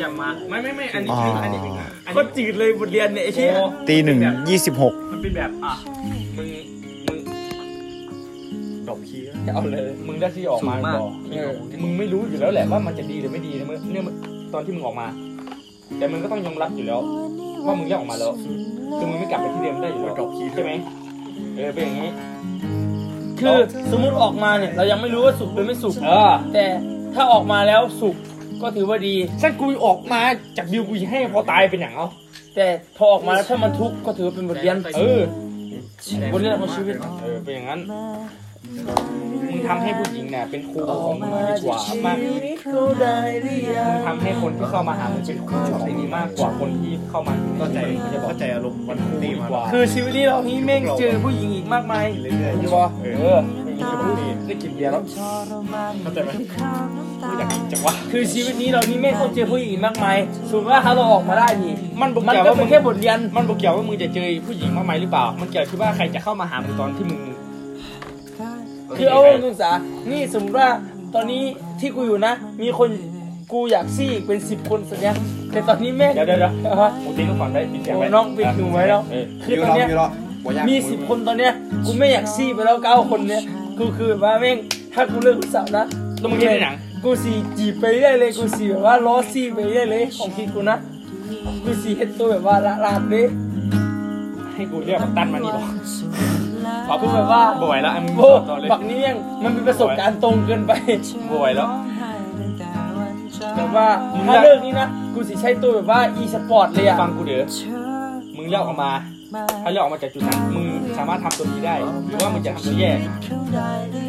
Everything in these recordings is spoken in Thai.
จะมาไม่ไม่ไม่อันนี้อ๋อคืออันนี้อันก็นี้จืดเลยบทเรียนเนี่ยไอ้เชี่ยโอ้ตีหนึ่งยี่สิบหกมันเป็นแบบอะมึงมึงดอกคีย์เอาเลย มึงได้ที่ออกมาสูงมากบอกเออมึงไม่รู้อยู่แล้วแหละว่ามันจะดีหรือไม่ดีนะเมื่อเนี่ยตอนที่มึงออกมา แต่มึงก็ต้องยอมรับอยู่แล้ว ว่ามึงแยกออกมาแล้วคือมึงไม่กลับไปที่เดิมได้อยู่แล้วดอกคีย์ใช่ไหมเออเป็นอย่างนี้ คือสมมุติออกมาเนี่ย เรายังไม่รู้ว่าสุกหรือไม่สุกเออแต่ถ้าออกมาแล้วสุก ก็ถือว่าดีฉันกูออกมาจากดิวกูให้พอตายเป็นอย่างเอาแต่พอออกมาแล้วถ้ามันทุกข์ก็ถือว่าเป็นบทเรียนเออบทเรียนของชีวิตเออเป็นอย่างนั้นมึงทำให้ผู้หญิงเนี่ยเป็นครูของมึงดีกว่ามากมึงทำให้คนที่เข้ามาหามึงเป็นครูของมึงมากกว่าคนที่เข้ามาเข้าใจมึงจะบอกเข้าใจอารมณ์วันตีดีมากว่าคือชีวิตนี้เรานี้แม่งเจอผู้หญิงอีกมากมายเรื่อยๆใช่ปะเออ ได้กินเบียร์แล้วเข้าใจไหมกูอยากกินจังวะคือชีวิตนี้เรานี้แม่งต้องเจอผู้หญิงอีกมากมายสมมติว่าถ้าเราออกมาได้นี่มันบอกมันเกี่ยวก็ว่าเป็มึนงแค่บทเรียน มันบอกเกี่ยวว่ามึงจะเจอผู้หญิงมากมายหรือเปล่า มันเกี่ยวที่ว่าใครจะเข้ามาหามึงตอนที่มึงคือเอาศึกษานี่สมมติว่าตอนนี้ที่กูอยู่นะ มีคนกูอยากซี่เป็นสิบคนสักอย่างแต่ตอนนี้แม่งเดี๋ยวเดี๋ยวเดี๋ยวอะฮะมึงตีลูกก่อนได้ปิดเสียงโอ้ไว้น้องปิดหูไว้แล้ว เออคือตอนเนี้ยมีสิบคนตอนเนี้ยกูไม่อยากซี่ไปแล้วเก้าคนเนี้ย กูคือแบบว่าแม่งถ้ากูเลิกลูกสาวนะแล้วมึงเห็นในหนัง กูสีจีบไปเรื่อยเลยกูสีแบบว่าล้อซี่ไปเรื่อยเลยของคิดกูนะกูสีเห็นตัวแบบว่าละลาดเลยให้กูเรียกมันตั้นมานี่บอกขอกูพูดแบบว่าบ่อยแล้วอันมึงโอ้ต่อเลยปักนี้แม่งมันเป็นประสบการณ์ตรงเกินไปบ่อยแล้วแบบว่าถ้าเลิกนี้นะกูสิใช้ตัวแบบว่าอีสปอร์ตเลยอะฟังกูเด้อมึงเลือกออกมา ถ้าเลือกออกมาจากจุดนั้นมึงสามารถทำตัวนี้ได้ หรือว่ามึงจะทำตัวแย่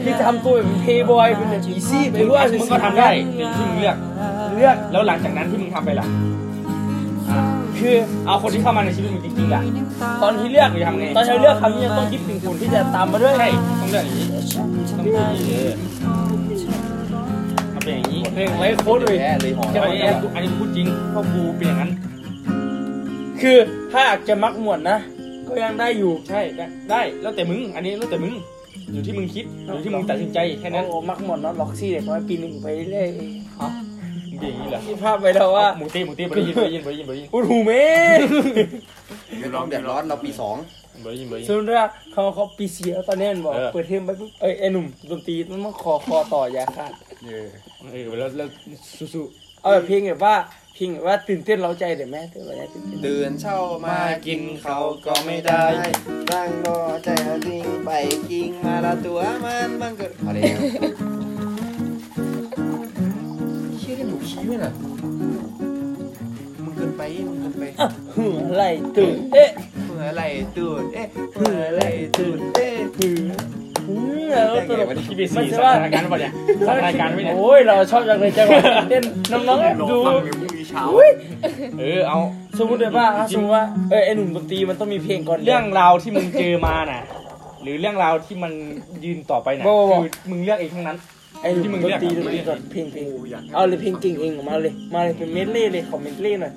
ที่จะทำตัวแบบเพย์บอยเป็นแบบอีซี่ไปด้วยมึงก็ทำได้ในที่มึงเลือกเลือกแล้วหลังจากนั้นที่มึงทำไปล่ะอะคือเอาคนที่เข้ามาในชีวิตมึงจริงๆล่ะตอนที่เลือกมึงจะทำไงตอนที่เลือกคำนี้ยังต้องคิดถึงคนที่จะตามมาด้วยใช่ต้องเลือกอย่างนี้ต้องเลือกอย่างนี้เออเอาเป็นอย่างนี้เพลงไรโค้ดเลยเลยหออันนี้อันนี้พูดจริงเพราะกูเป็นอย่างนั้น คือถ้าอยากจะมักหมวดนะ ก็ยังได้อยู่ใช่ได้ได้แล้วแต่มึง อันนี้แล้วแต่มึง อยู่ที่มึงคิดอยู่ที่มึงตัดสินใจแค่นั้นโอ้มักหมวดเนาะล็อกซี่เด็กน้อยปีหนึ่งไปเรื่อยอ๋อมึงเป็นอย่างนี้เหรอคิดภาพไปแล้วว่าหมูตีหมูตีบริยินบริยินบริยินบริยินอุดหูเมไม่ต้องเดือดร้อนเราปีสองบริยินบริยินสมมติว่าเขาเขาปีเสียตอนนี้มันบอกเออเปิดเทอมไปปุ๊บเอ้ยไอ้หนุ่มดนตรีมันต้องคอคอต่ออย่าขาดเออเออแล้วแล้วสู้เอาแบบเพลงแบบว่า เพลงแบบว่าตื่นเต้นเร้าใจเดี๋ยวแม่ตื่นเต้นตื่นเต้นเดินเช่ามากินเขาก็ไม่ได้ตั้งรอใจเอาทิ้งไปกิงมาละตัวมันมันเกิดอะไรครับเชี่ยได้หนูขี้ไหมน่ะมึงเกินไปมึงเกินไปอะหัวไหลตื่นเอ๊ะเมื่อไรตูดเอ๊ะเมื่อไรตูดเอ๊ะ หือหือแล้วตลกๆที่บีมัซีนจะสว่าถานการณ์ป่ะเนี่ยสถานการณ์ไม่เนี่ยโอ้ยเราชอบจังเลยจังหวะตื่นเต้นน้องๆดูอุ้ยเออเอาสมมติเลยว่าอะสมมติว่าเออไอ้หนุ่มดนตรีมันต้องมีเพลงก่อนเรื่องราวที่มึงเจอมาน่ะ หรือเรื่องราวที่มันยืนต่อไปน่ะคือมึงเลือกเองทั้งนั้นไอ้หนุ่ที่มึมงดเลืนอกตรีดนตรีก่อนเพลงเพลงเอาเลยเพลงเก่งเองออกมาเลยมาเลยเป็นเมดเล่เลยขอเมดเล่หน่อย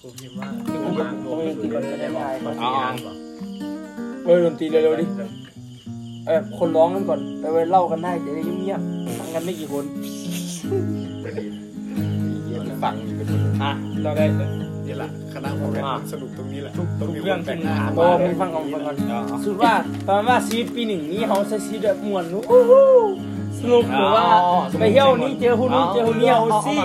กูพิมพ์ว่าเอาเพลงดนตรีก่อนจะได้ไม่อายอ๋อ เออดนตรีเร็วๆดิเออคนร้องกันก่อนแล้วไปเล่ากันได้จะได้เงียบๆฟังกันไม่กี่คนฟังอยู่เป็นคนอะเราได้นี่แหละคณะของแรปสนุกตรงนี้แหละทุกเรื่องที่มึงอ่านโอ้มามึงฟังก่อนฟังก่อนอ๋อสุดว่าประมาณว่าชีวิตปีหนึ่งนี้เขาใช้ชีวิตแบบม่วนอู้หูสนุกหรือว่าไปเที่ยวนี้เจอคนนู้นเจอคนนี้เอาซี่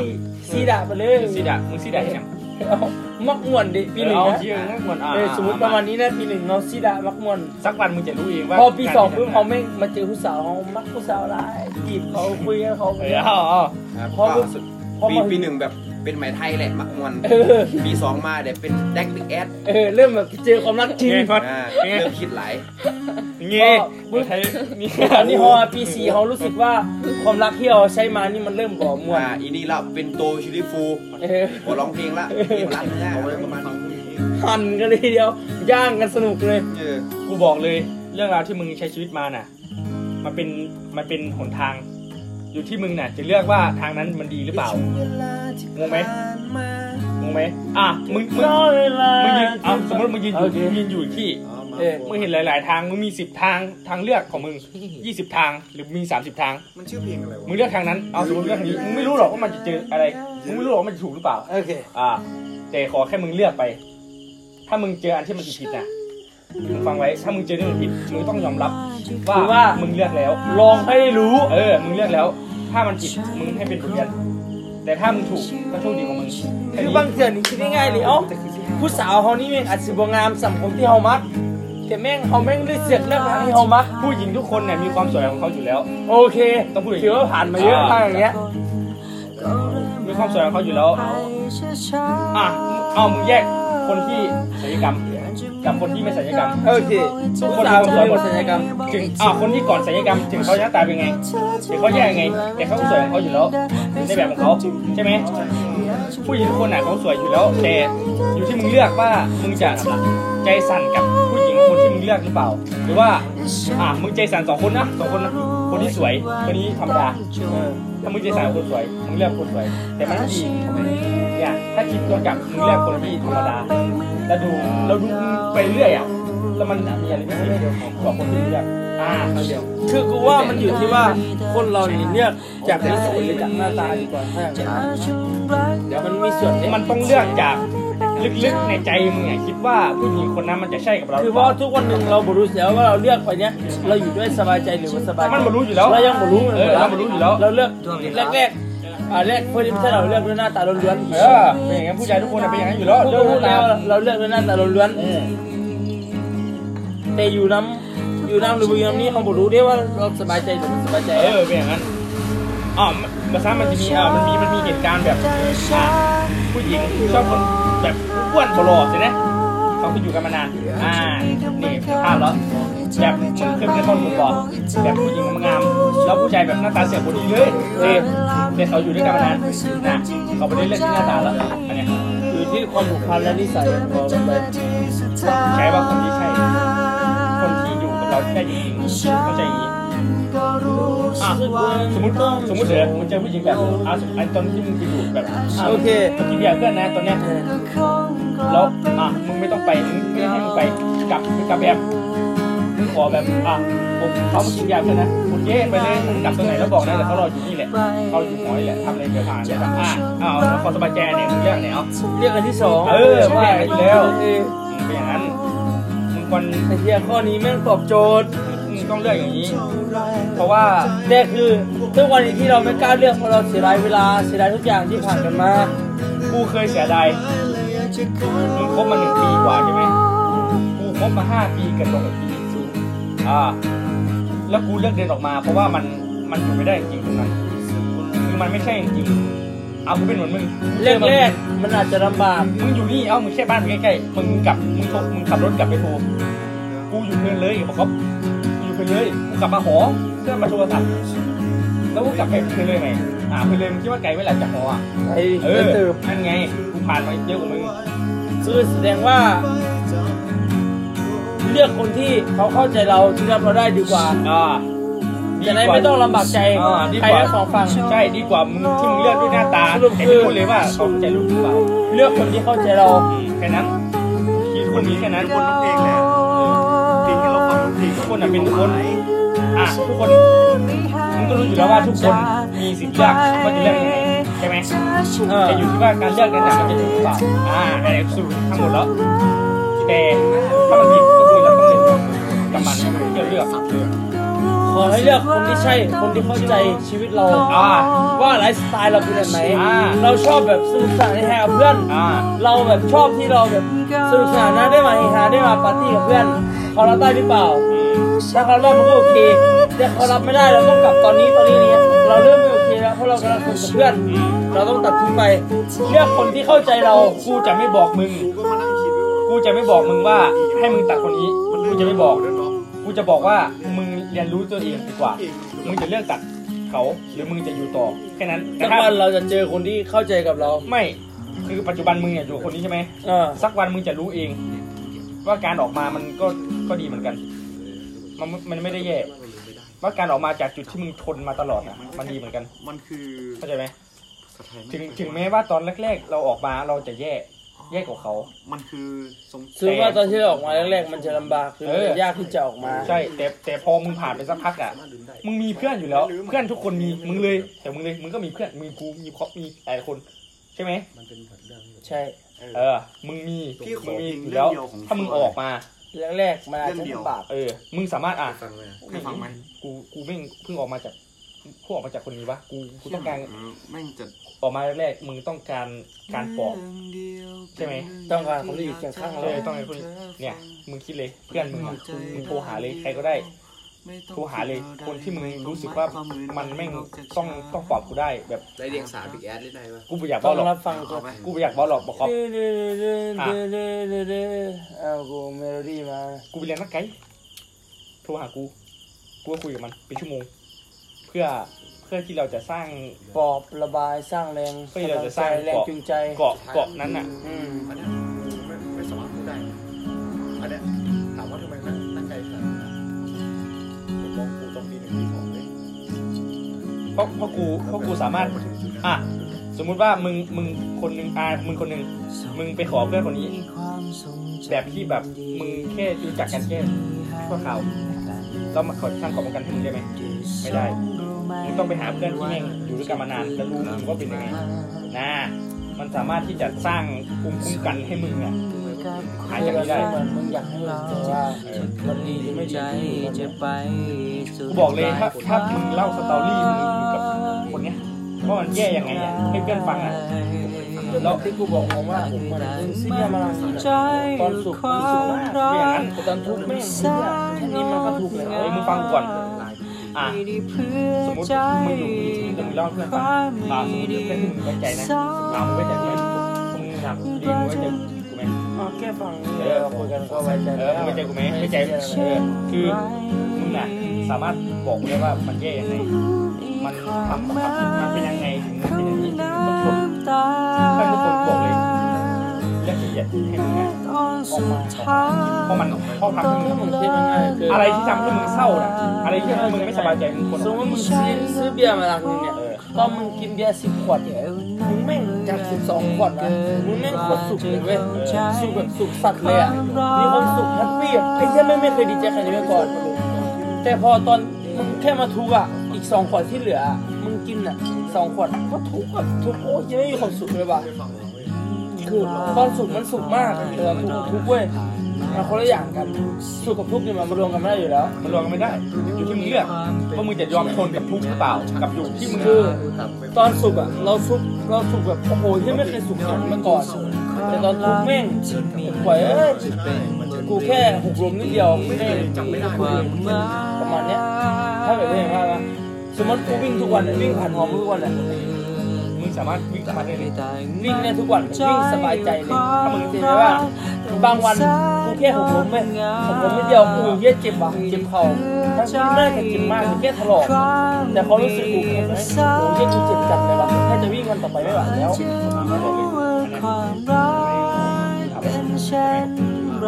ซีดาไปเลยซีดะมึงซีดะยังเอา มักม่วนดิปีหนึ่งเอานะเที่ยงเหมือนอ่าเออสมมติประมาณนี้นะปีหนึ่งเราซีดามักม่วน สักวันมึงจะรู้เองว่าพอปีสองปุ๊บเขาไม่มาเจอผู้สาวเขามักผู้สาวหลายจีบเขาคุยกับเขา เออเอาเอาครับพอก็รู้สึก พอปีมาปีหนึ่งแบบเป็นไหมไทยแหละมักมวนเออ ปีสองมาเดี๋ยวเป็นแดกดึกแอดเออเริ่มแบบเจอความรักจริงไงพอดอ่าเริ่มคิดหลาย เงี้ยมึงใช้นี่ อันนี้พอปีสี่เขารู้สึกว่าความรักที่เราใช้มานี่มันเริ่มก่อมวนอ่าอีนี่เราเป็นโตชิลิฟูเออพอร้องเพลงละเพลงรักเนี่ยอะไรประมาณนี้หันกันเลยทีเดียวย่างกันสนุกเลย เออกูบอกเลยเรื่องราวที่มึงใช้ชีวิตมาน่ะ มันเป็นมันเป็นหนทาง อยู่ที่มึงน่ะจะเลือกว่าทางนั้นมันดีหรือเปล่างงไหมงงไหมอะมึงมึงรอเวลามึงยืนเอาสมมติมึงยืนอยู่โอเคมึงยืนอยู่ที่เออมึงเห็นหลาย ๆ ทางมึงมีสิบทางทางเลือกของมึงยี่สิบทางหรือมีสามสิบทางมันชื่อเพลงอะไรวะมึงเลือกทางนั้นเอาสมมติเลือกทางนี้มึงไม่รู้หรอกว่ามันจะเจออะไรมึงไม่รู้หรอกว่ามันจะถูกหรือเปล่าโอเคอ่าแต่ขอแค่มึงเลือกไป ถ้ามึงเจออันที่มันผิดๆนะ มึงฟังไว้ถ้ามึงเจอที่มันผิดมึงต้องยอมรับว่าคือว่ามึงเลือกแล้ว ลองให้ได้รู้ เออ มึงเลือกแล้ว ถ้ามันผิดมึงให้เป็นบทเรียนแต่ถ้ามึงถูกก็โชคดีของมึงแค่คือนี้บางเถื่อนี่คิดง่ายๆเลยเอ้าผู้สาวเขานี่แม่งอาจสิบ่งามสัมผมที่เฮามักแต่แม่งเขาแม่งได้เสียกเลือกทางที่เฮามักผู้หญิงทุกคนเนี่ยมีความสวยของเขาอยู่แล้ว โอเคต้องพูดอย่างนี้ถือว่าผ่านมาเยอะมากอย่างเงี้ยมีความสวยของเขาอยู่แล้วอะเอามึงแยกคนที่ศัลยกรรม กับคนที่ไม่ศัลยกรรมโอเคผู้สาวเขาไม่ศัลยกรรมถึงอ่าคนที่ก่อนศัลยกรรมถึงเขาหน้าตาเป็นไงถึงเขาแย่ไง แต่เขาก็สวยของเขาอยู่แล้วในแบบของเขาใช่ไหมผู้หญิงทุกคนน่ะเขาสวยอยู่แล้วแต่อยู่ที่มึงเลือกว่ามึงจะใจสั่นกับผู้หญิงคนที่มึงเลือกหรือเปล่า หรือว่าอ่ามึงใจสั่นสองคนนะสองคนนะคนที่สวยคนนี้ธรรมดาเออถ้ามึงใจสั่นกับคนสวยมึงเลือกคนสวย แต่มันไม่ดีเนี่ยถ้าคิดย้อนกลับมึงเลือกคนที่ธรรมดาแล้วดูเราดูไปเรื่อยอะแล้วมันมีอะไรไม่ดีกว่าคนที่เลือกอ่าเขาเดียวคือกูว่ามันอยู่ที่ว่าคนเราเนี่ยเลือกจากนิสัยหรือจากหน้าตาดีกว่าถ้าอย่างนั้นเดี๋ยวมันมีส่วนเนี่ยมันต้องเลือกจาก ลึกๆในใจมึงไงคิดว่าผู้หญิงคนนั้นมันจะใช่กับเราคือเพราะทุกวันหนึ่งเราบรู้แล้วว่าเราเลือกไปเนี้ย เราอยู่ด้วยสบายใจหรือว่าสบายใจมันบรรลุอยู่แล้วเรายังบรู้เออเราบรรลุอยู่แล้วเราเลือกแรกๆอ่าแรกเพื่อนไม่ใช่เราเลือกด้วยหน้าตาล้วนๆเออเป็นอย่างนั้นผู้ชายทุกคนน่ะเป็นอย่างนั้นอยู่แล้วเราเลือกรู้หน้าแล้วตาเราเลือกด้วยหน้าตาล้วนอืมๆแต่อยู่น้ำอยู่น้ำหรืออยู่น้ำนี้เขาบรู้ได้ว่าเราสบายใจหรือไม่สบายใจเออเป็นอย่างนั้น อ๋อมาซ้ำมันจะมีอ่ามันมีมันมีเหตุการณ์แบบอ่าผู้หญิงชอบคนแบบอ้วนบลอใช่ไหมเขาก็อยู่กันมานาน อ่า นี่ภาพแล้วแบบมึงเคยเป็นคนผมบอกแบบผู้หญิงงามๆแล้วผู้ชายแบบหน้าตาเสียบดีเลยเออแต่เขาอยู่ด้วยกันมานานนะเขาไม่ได้เลือกที่หน้าตาแล้วอันนี้อยู่ที่ความผูกพันและนิสัยของเราไปใช้ว่าคนที่ใช่ คนที่อยู่กับเราได้จริงๆเข้าใจอย่างนี้ อะสมมติสมมติเดี๋ยวมึงเจอผู้หญิงแบบอะสมมติไอ้ตอนที่มึงไปอยู่แบบอะโอเคมึงกินเบียร์เพื่อนนะตอนเนี้ยแล้วอะมึงไม่ต้องไปมึงไม่ให้มึงไปกลับมึงกลับแบบมึงขอแบบอะผมเขามากินเบียร์เพื่อนนะโอเคไปเลยมึงกลับตรงไหนแล้วบอกนะแต่เขารออยู่นี่แหละเขาอยู่หอนี่แหละทำอะไรเดี๋ยวผ่านเลยแบบอะอะเอาขอสบายใจเนี่ยมึงเลือกไหนเอาเรียกอันที่สองเออไม่ได้อยู่แล้วเออมึงเป็นอย่างนั้นมึงควรไอ้เหี้ยข้อนี้แม่งตอบโจทย์มึง ต้องเลือกอย่างนี้ เพราะว่าแต่คือทุกวันนี้ที่เราไม่กล้าเลือกเพราะเราเสียดายเวลาเสียดายทุกอย่างที่ผ่านกันมากูเคยเสียดายมึงคบมาหนึ่งปีกว่าใช่ไหมกูคบมาห้าปีเกันลงอีกปีอ่า แล้วกูเลือกเดินออกมา เพราะว่ามันมันอยู่ไม่ได้จริงๆตรงนั้นคือมันไม่ใช่จริงๆเอากูเป็นเหมือนมึงแรกแรกๆมันอาจจะลำบากมึงอยู่นี่เอ้ามึงแค่บ้านมึงใกล้ๆมึงกลับมึงโทรมึงขับรถกลับไปโทรกูอยู่เพลินเลยบอกเขา กูอยู่เพลินเลยกูกลับมาหอเพื่อมาโทรศัพท์แล้วกูกลับไปเพลินเลยไหมอ่าเพลินเลยมึงคิดว่าไกลไว้หลังจากหออะไอ้เอเอออนั่นไงกูผ่านมาเยอะกว่ามึงคือแสดงว่า เลือกคนที่เขาเข้าใจเราที่รับเราได้ดีกว่าอ่าจะได้ไม่ต้องลำบากใจอ่าดีใครกว่าทั้งสองฝั่งใช่ดีกว่ามึงที่มึงเลือกด้วยหน้าตาสรุปแต่คือไม่รู้เลยว่าเขาเข้าใจรู้หรือเปล่าเลือกคนที่เข้าใจเราอืมแค่นั้นคิดคนนี้แค่นั้นคนทุกเพลงเลย คนน่ะเป็นคนอะทุกคนมึงก็รู้อยู่แล้วว่าทุกคนมีสิทธิ์เลือกว่าจะเลือกยังไงใช่ไหมเออแต่อยู่ที่ว่าการเลือกนั้นมันจะถูกหรือเปล่าอ่าอะไรสรุปทั้งหมดแล้วแต่ถ้ามันผิดก็คือเราต้องเรียนกับมันที่จะเลือกขอให้เลือกคนที่ใช่ คนที่เข้าใจชีวิตเราอ่าว่าไลฟ์สไตล์เราเป็นแบบไหนอ่าเราชอบแบบสนุกสนานให้กับเพื่อนอ่าเราแบบชอบที่เราแบบสนุกสนานนะได้มาเฮฮาได้มาปาร์ตี้กับเพื่อนเขารับได้หรือเปล่า ถ้าเขารับมันก็โอเค แต่เขารับไม่ได้เราต้องกลับตอนนี้ตอนนี้เนี้เราเริ่มไม่โอเคแล้วเพราะเรากำลังคุยกับเพื่อน เราต้องตัดทิ้งไปเลือกคนที่เข้าใจเรากูจะไม่บอกมึง กูจะไม่บอกมึงว่าให้มึงตัดคนนี้กูจะไม่บอก กูจะบอกว่ามึงเรียนรู้ตัวเองดีกว่า มึงจะเลือกตัดเขาหรือมึงจะอยู่ต่อแค่นั้นแต่สักถ้าวันเราจะเจอคนที่เข้าใจกับเรา ไม่คือปัจจุบันมึงเนี่ยอยู่กับคนนี้ใช่ไหมเออสักวันมึงจะรู้เอง ว่าการออกมามันก็ก็ดีเหมือนกัน มันมันไม่ได้แย่ว่าการออกมาจากจุดที่มึงทนมาตลอดอะ มันดีเหมือนกัน มันคือเข้าใจไหมภาษาไทยถึงถึงแม้ว่าตอนแรก ๆ เราออกมาเราจะแย่แย่กว่าเขา มันคือสงซึ่งว่าตอนที่เราออกมาแรกๆ มันจะลำบากคือเอมันอจะยากที่จะออกมา ใช่ แต่แต่พอมึงผ่านไปสักพักอะ มึงมีเพื่อนอยู่แล้ว เพื่อนทุกคนมี มึงเลย แต่มึงเลย มึงก็มีเพื่อน มีกู มีครอบมีหลายคน ใช่ไหมใช่ เออ มึงมี พี่ขมึองมีเพลงอยู่เรื่แล้อวงเดียวของถ้ามึงออกมา แรกๆมันอาจจะลำบากเออ มึงสามารถอะ ฟังไหมให้ฟังไหมกูกูไม่งเพิ่งออกมาจากเพิ่งออกมาจากคนนี้วะกูกูต้องการเแม่งจะออกมาแรกๆมึงต้องการการปลอบใช่ไหม ต้องการคนที่อยู่เคียงข้าง เอเราอต้องการคนเนี่ย มึงคิดเลยเพื่อนมึงอะมึงโทรหาเลยใครก็ได้ โทรหาเลยคนที่มึงรู้สึกว่ามันแม่งต้องต้องปลอบกูได้แบบได้เรียงสาบิ๊กแอดได้ไหมวะกูไม่อยากต้บออกงหรอกรับฟังก่อนกูไม่อยากบอกหรอกบอกครับเอากูเมโลดี้มากูไปเรียนนักไกด์โทรหากูกูก็คุยกับมันเป็นชั่วโมง เพื่อเพื่อที่เราจะสร้างปลอบระบายสร้างแรงเพื่อเราจะสร้างแรงจูงใจเกาะเกาะนั้นน่ะ ราะเพราะกูเพราะกูสามารถอะสมมุติว่ามึงมึงคนหนึ่งอ่ามึงคนหนึ่งมึงไปขอเพื่อนคนนี้ แบบที่แบบมึงแค่รู้จักกันแค่ชั่วคราวแล้วมาขอทางขอป้องกันให้มึงได้ไหมไม่ได้มึงต้องไปหาเพื่อนที่แม่งอยู่ด้วยกันมานานแล้วรู้มึงว่าเป็นยังไงนะมันสามารถที่จะสร้างภูมิคุ้มกันให้มึงอะ หายจากนี้ได้ เหมือนมึงอยากให้เราว่ามันดีหรือไม่ดีจะไปกูบอกเลยถ้าถ้ามึงเล่าสตอรี่มึงอยู่กับคนเนี้ยว่ามันแย่ยังไงอะให้เพื่อนฟังอะ แล้วที่กูบอกผมว่าผมเหมือนมึงเสียมาตอนสุขมันสุขมากไม่อย่างนั้นแต่ตอนทุกข์ไม่เสียแค่นี้มันก็ถูกแล้ว เฮ้ยมึงฟังกูก่อน อะ สมมติมึงอยู่มีทีมึงเล่าให้เพื่อนฟังอะสมมติเพื่อนที่มึงไว้ใจนะอะมึงไว้ใจไหมมึงถามดีมึงไว้ใจ กูไหมอ๋อแค่ฟังเออคุยกันก็ไว้ใจเออมึงไว้ใจกูไหมไว้ใจเออคือมึงอะสามารถบอกกูได้ว่ามันแย่ยังไงมันทำมันเป็นยังไงถึงมันเป็นอย่างนี้ทุกคนถ้าทุกคนบอกเลยละเอียดให้มึงอะออกมาเพราะมันเพราะทำให้ถ้ามึมึงงคิดง่ายๆคืออะไรที่ทำให้มึงเศร้าน่ะอะไรที่ทำให้มึงไม่สบายใจมึงควรสมมติมึงซื้อซื้อเบียร์มาลังนึงเนี่ย ตอนมึงกินเบียร์สิบขวดเนี่ยมึงแม่งจากสิบสองขวดนะมึงแม่งขวดสุกเลยเว้ยสุกแบบสุกสัตว์เลยอะมีความสุขแฮปปี้อะไอ้เหี้ยไม่ไม่เคยดีใจขนาดนี้มาก่อน แต่พอตอนมึงแค่มาทุกอะอีกสองขวดที่เหลือ มึงกินอะสองขวดก็ทุกข์อะทุกข์โอ้ยไม่มีความสุขเลยว่ะคือตอนสุขมันสุขมากแต่ตอนทุกข์ทุกข์เว้ย มันคนละอย่างกันสุขกับทุกข์เนี่ยมันมารวมกันไม่ได้อยู่แล้ว มันรวมกันไม่ได้ อยู่ที่มึงเลือกว่ามึงจะยอมทนกับทุกข์หรือเปล่า กับอยู่ที่มึงคือตอนสุขอะเราสุขเราสุขแบบโอ้โหที่ไม่เคยสุขอย่างนี้มาก่อนแต่ตอนทุกข์แม่งปล่อยเอ้ยกูแค่หกลมนิดเดียวแม่งจำไม่ได้ประมาณเนี้ยถ้าแบบนี้ว่าว่าสมมติกูวิ่งทุกวันอะวิ่งผ่านหอมทุกวันอะมึ งสามารถวิ่งเข้ามาได้เลยวิ่งได้ทุกวันวิ่งสบายใจเลยถ้ามึงเห็นไหมว่าบางวันกูแค่หกล้มไหมหกล้มนิดเดียวกูเย็ดเจ็บว่ะเจ็บเข่าทั้งที่ไม่ได้เจ็บมากแค่ถลอกแต่เขารู้สึกกูเห็นไหมกูเย็ดกูเจ็บจัดเลยว่ะแค่จะวิ่งวันต่อไปไม่ไหวแล้วความรักเป็นเช่นไร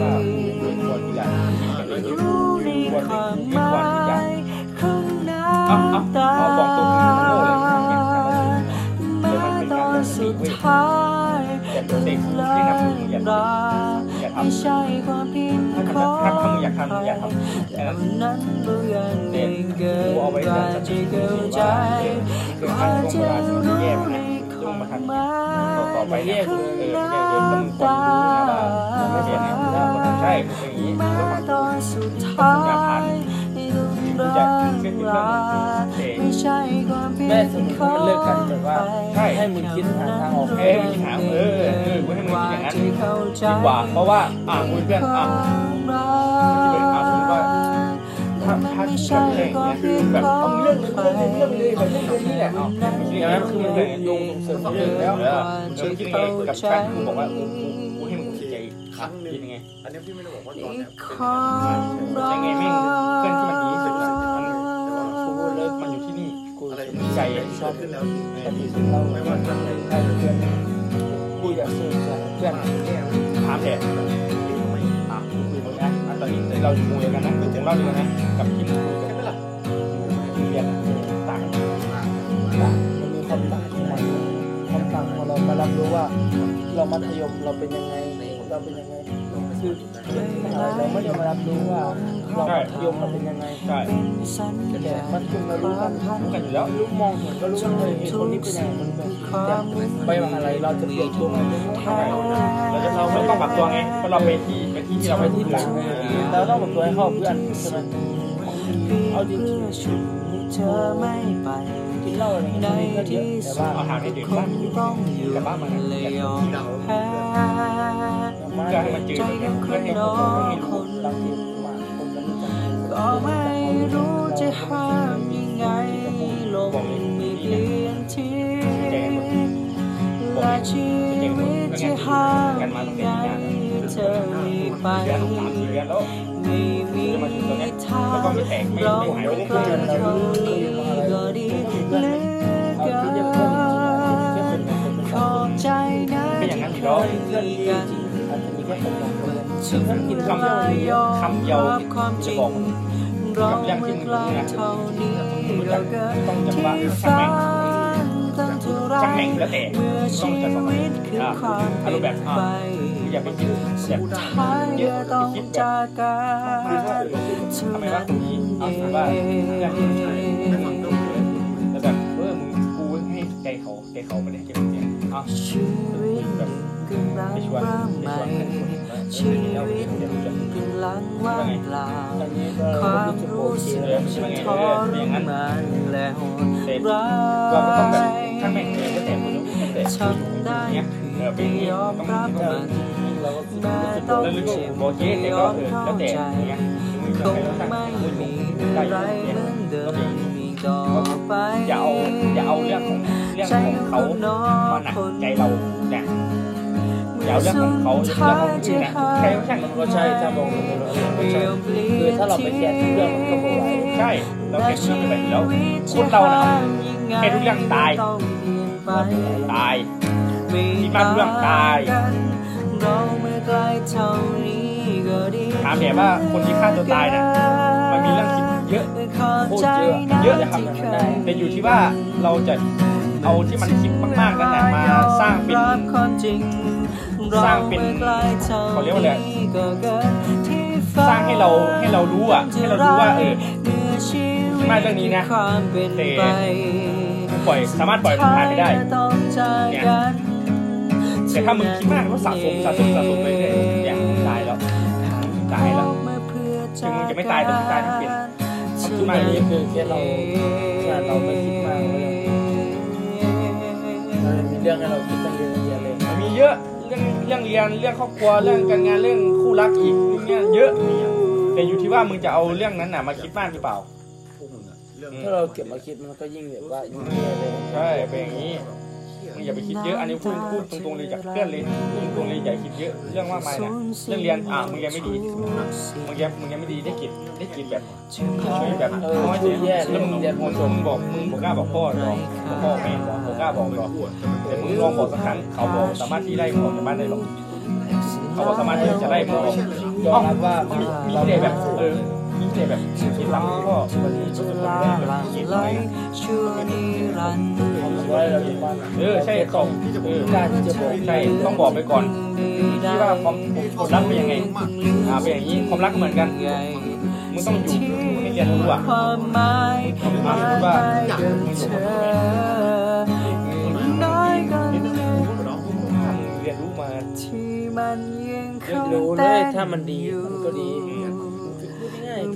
ว่ามึงควรที่จะคิดกันเองรู้ในควรความไม่หควรมาที่จะยของน้เอาเอาำตา สุดท้ายแต่เด็กที่นำมึงอย่าทำอย่าทไม่ใช่ความผิดำถ้าของถ้าถ้ามึงอยากทำอย่าทำแค่นั้นนั้นก็ยังเด็ไม่กเกิกูเอาไว้นเตือนกาสรติที่ว่าเข้าใจเกิดการช่วงเวลาที่มันแย่มานะต้องมาทำต่อต่อไปเนี่ยเออไม่ใช่เดี๋ยวต้องควรรู้นะว่าไม่ใช่นะถ้าคนทำใช่เป็นอย่างนี้แม้ต้องมาตอนสุดท้ายต้องรักไม่ใช่ความผิด แม่สมมติมันเลิกกันแบบว่าใช่ให้มึงคิดหาทางออกเอ้ยมึงถามเออเออกูให้มึงคิดอย่างนั้นดีกว่าเพราะว่าอ่ามึงเพื่อนอ่าที่เป็นอ่าสมมติว่าถ้าถ้าที่แบบเพลงเนี่ยแบบต้องเลือกเลือกเลือกเลยแบบเลือกเลยนี่แหละเอาอย่างนั้นคือมันเลยโยงส่งเสริมเรื่องแล้วเออเออคิดยังไงกับการที่กูบอกว่ากูให้มึงคิดใจครั้งหนึ่งไงอันนี้พี่ไม่ได้บอกว่าตอนเนี้ยใช่ไงแม่งเพื่อนที่มันดีสุดอะมั ใจชอบขึ้นแล้วปฏิเสธเราไม่ว่าจะอะไรให้เพื่อนกูอยากสื่อสารเพื่อนถามแต่อะกูคุยมึงนะอะตอนนี้เราอยู่มู่เดียวกันนะกูถึงเล่าเดียวกันนะกับที่มึงคุยกับมึงเรียนต่างกันต่างมันมีความต่างของมันความต่างฝั่งของเรามารับรู้ว่า เรามัธยมเราเป็นยังไงเราเป็นยังไง คือเราไม่ได้มารับรู้ว่าเรามัธยมเราเป็นยังไงใช่แต่มัธยมเรารู้กันรู้กันอยู่แล้วรู้มองเห็นก็รู้ว่าเออไอ้คนนี้เป็นยังไงมันแบบไปมหาลัยเราจะเปลี่ยนตัวมันเราจะเราไม่ต้องปรับตัวไงเพราะเราไปที่ไปที่ที่เราไปที่หลังเราต้องแบบตัวให้เข้าเพื่อนใช่ไหมเอาจริงเธอไม่ไปๆกินเหล้าอะไรเงี้ยก็เยอะแต่ว่าเอาทาให้ดื่มคบ้างต้องอยู่แต่บ้านมันเลยที่เรา แพ้อย่างมากเพื่อให้มันจืดใจเพื่ยังคอนให้น้เขาองไม่ครู้นบางทีมาคนกันรู้จักก็ไม่รู้จะห้ามยังไงลงไม่เปลี่ยนทีและชีวิตจะห้ามยังไงเธอไม่ไปไม่มีทางเราไม่กล้าเท่านี้ก็ดีเหลือเกิที่เรียกเพื่อนเป็นนคนเป็นขอบใจนะเป็นอย่างนั้นอยู่ที่แล้วเคยมีกัน ฉันเพื่อนกินคำเดียวเลยอมคำเดียวรับควจะบอกเราไม่กล้าเท่านี้เราเกินต้องจำที่ว่าช่าฝังนตั้งช่างแม่งแล้วแต่ต้องจะสองวิตคือความเปอารมณ์แบบนอะไปอย่าไปคิดแบบท้ายจะต้องจากกันทำไมว่าคนนี้เอาถือว่าเรื่องที่ใช่แล้วแบบเออมึงกูให้ใจเขาใจเขาไปเลยเก็บเสียอะชีวิต กำลังไปชวนเริ่มไปใหม่ชีวิตกำลังว่างเปล่า ความรู้สึกฉันทรมานและโหดแต่ร้าเราก็ต้องแบบยช่ายก็แต่คนรู้แต่ทำได้เนี้ยเออเป็นอย่างนี้ยอมต้องรับมันเราก็แม้ต้องเจ็บยออแล้วแต่เนี้ยมึงคจะงให้เราไม่มีได้อะไรเนี่ยเหมือนเดิมอีต่อไปอย่าเอาอย่าเอาเรื่องของเรื่องของเขามาหนักใจเราเนี่ย อย่าเอาเรื่องของเขาเรื่องของคนอื่นนี่ยใครก็ช่างมันก็ใช่ถ้ามองมันเป็นเรื่องก็ใช่คือถ้าเราไปแคร์ทุกเรื่องมันก็ไม่ไหวใช่เราแค่เรื่องไปแล้วคนเรานะแค่ทุกเรื่องตายตายคิดมากเรื่องตายเรามเดีถามแต่ว่าคนที่ฆ่าตัวตายเนี่ยมันมีเรื่องคิดเยอะโคตรเยอะเยอะเลยครับแต่อยู่ที่ว่าเราจะเอาที่มันคิดมากๆนั่นแหละมาสร้างเป็น สร้างเป็นเขาเรียกว่าอะไรสร้างให้เราให้เรารู้อะให้เรารู้ว่าเออไม่เรื่องนี้นะแต่ปล่อยสามารถปล่อยมันผ่านไปได้เนี่ยแต่ถ้ามึงคิดมากก็สะสมสะสมสะสมไปเรื่อยๆอย่างมึงตายแล้วมึงตายแล้วถึงมึงจะไม่ตายแต่มึงตายทั้งเป็นทำทุกอย่างอันนี้คือแค่เราแค่เราไม่คิดมากก็ยังเรามีเรื่องให้เราคิดตั้งเยอะแยะเลยมันมีเยอะเรื่องเรื่องเรียนเรื่องครอบครัวเรื่องการงานเรื่องคู่รักอีกเรื่องเนี้ยเยอะแต่อยู่ที่ว่ามึงจะเอาเรื่องนั้นน่ะมาคิดมากหรือเปล่าพวกมึงอะเรื่องถ้าเราเก็บมาคิดมันก็ยิ่งแบบว่ายิ่งแย่เลย ใช่เป็นอย่างนี้ มึงอย่าไปคิดเยอะอันนี้พูดพูดตรงๆเลยจากเพื่อนเลยพูดตรงๆเลยอย่าคิดเยอะเรื่องมากมายนะเรื่องเรียนอะมึงยังไม่ดีมึงยังมึงยังไม่ดีได้กิจได้กิจแบบช่วยแบบเออน้อยช่วยแย่แล้วมึงเรียนมึมงจบมึงบอกมึงบอกกล้าบอกพ่อบอกพ่อแม่บอกบอกกล้าบอกหรอกแต่มึงลองบอกสักครั้งเขาบอกสามารถที่ไล่มึงออกจากบ้านได้หรอกเขาบอกสามารถที่จะไล่มึงออกยอมรับว่ามีมีเลยแบบเออ มีเลยแบบคิดล้ำก็วันนี้รู้สึกว่าไม่ได้แบบคิดน้อยชั่วนิรันดร์ไว้เอยู่บ้านเออใช่เขาเออกล้าที่จะบอกใช่ต้องบอกไปก่อนที่ว่าความความรักเป็นยังไงอ่าเป็นอย่างนี้ความรักก็เหมือนกันมึงต้องอยู่ให้เรียนรู้อะความหมายมากมาเดิมเธอยก็เลือกถ้ามึงเรียนรู้มาที่มันยังคงรู้เลยถ้ามันดีมันก็ดี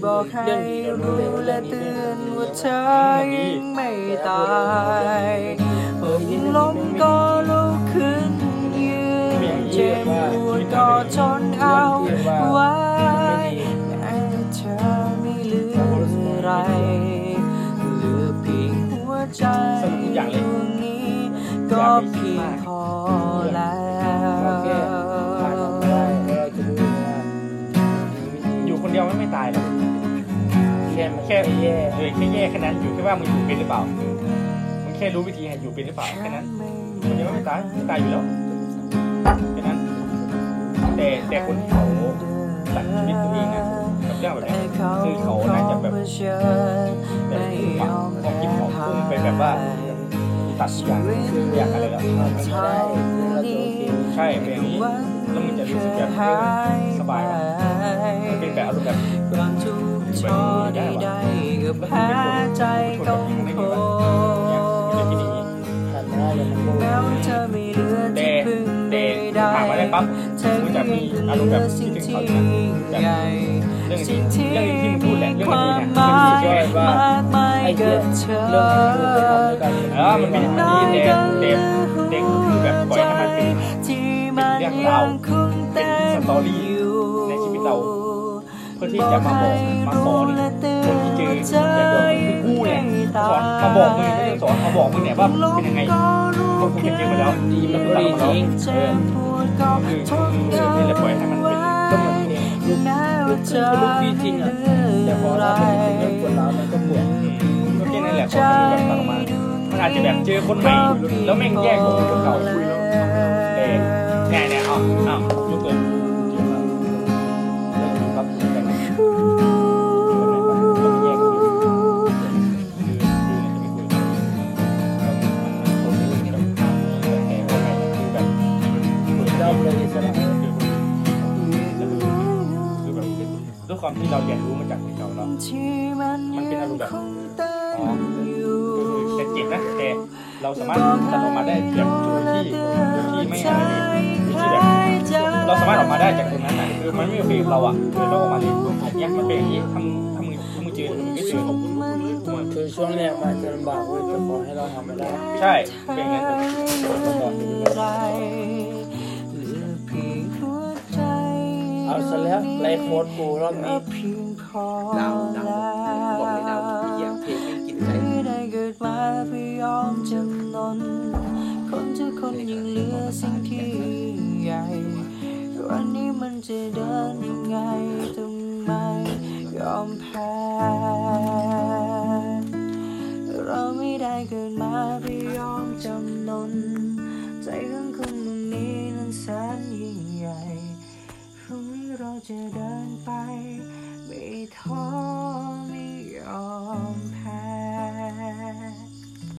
บอกให้รู้และเรื่องนี้เตือนว่าเธอยังไม่ตายยิ่งล้มก็ลุกขึ้นยืนเจ็บปวดก็ทนเอาไว้แต่เธอไม่เหลืออะไรเหลือเพียงหัวใจดวงนี้ก็เพียงพอแล้เราแค่ผ่านมันไม่วอยู่คนเดียวไม่ไม่ตายหรอก แค่มันแค่แย่เออแค่แย่แค่นั้นอยู่แค่ว่ามึงอยู่เป็นหรือเปล่ามึงแค่รู้วิธีให้อยู่เป็นหรือเปล่าแค่นั้นคนเดียวไม่ตายไม่ตายอยู่แล้วแค่นั้น แต่แต่คนที่เขาตัดชีวิตตัวเองนะกับเรื่องแบบนี้คือเขาน่าจะแบบแบบฝังความคิดของพุ่งไปแบบว่าตัดอย่างอย่างอะไรแล้วช่เป็นอย่างนี้แล้วมึงจะรู้สึกแบบสบายมันเป็นแบบอารมณ์แบบ ความทุกข์ทรใดๆก็แพ้ใจต้องทนมันจะคิดอย่างนี้หันหน้าอย่างมันโง่แม้วเธอไม่เหลือแต่ที่พึ่งแต่ใดผ่านมาได้ปั๊บๆเธอก็จะยัมีงเหอารลืมณ์แบอบสิ่งถึงที่เขาใช่ไหญ่เรื่องสิ่งที่เรื่องที่มึงพูดแหละเรื่องความนะหมายมากมายไอ้เหี้กัยบเธอเรื่องของเรื่องของการเออมันเป็นมันดีแต่แต่แต่คือแบบปล่อยให้มันเป็นที่มันเรื่องยัราวงคงเป็นเต็มสตอรี่อยู่ พื่อที่จะมาบอกมาสอนคนที่เจอแบบเดี๋ยวคือกูเนี่ยสอนมาบอกมึงไม่ได้สอนมาบอกมึงเนี่ยว่าเป็นยังไงกกูเคยเจอมาแล้วดีแล้วก็ดีจริงเออคือคือนี่แหละปล่อยให้มันเป็นก็เหมือนเพลงลูกครึ่งก็ลูกพี่จริงอะแต่พอเราเป็นเรื่องปวดร้าวมันก็ปวดก็แค่นั้นแหละพอมันแบบตัดออกมามันอาจจะแบบเจอคนใหม่แล้วแม่งแยกกับคนเก่าคุยแล้วแต่เนี่ยเนี่ยเอาเอา ช่วงแรกมันอาจจะลำบากเว้ยแต่ขอให้เราทำไม่ได้ใช่เป็นอย่างนั้นเลยเราบอกอยู่เอาซะแล้วไลโค้ดกูรอบนี้ดาวดาวบอกเลยดาวเยี่ยมเพลงไม่กินใจได้เกิดมาเพื่อยอมจำนนคนทุกคนยังเหลือสิ่งที่ใหญ่วันนี้มันจะเดินยังไงต้องไมยอมแพ้ เกิดมาไม่ยอมจำนน ใจของคนตรงนี้นั้นแสนยิ่งใหญ่พรุ่งนี้เราจะเดินไป ไม่ท้อ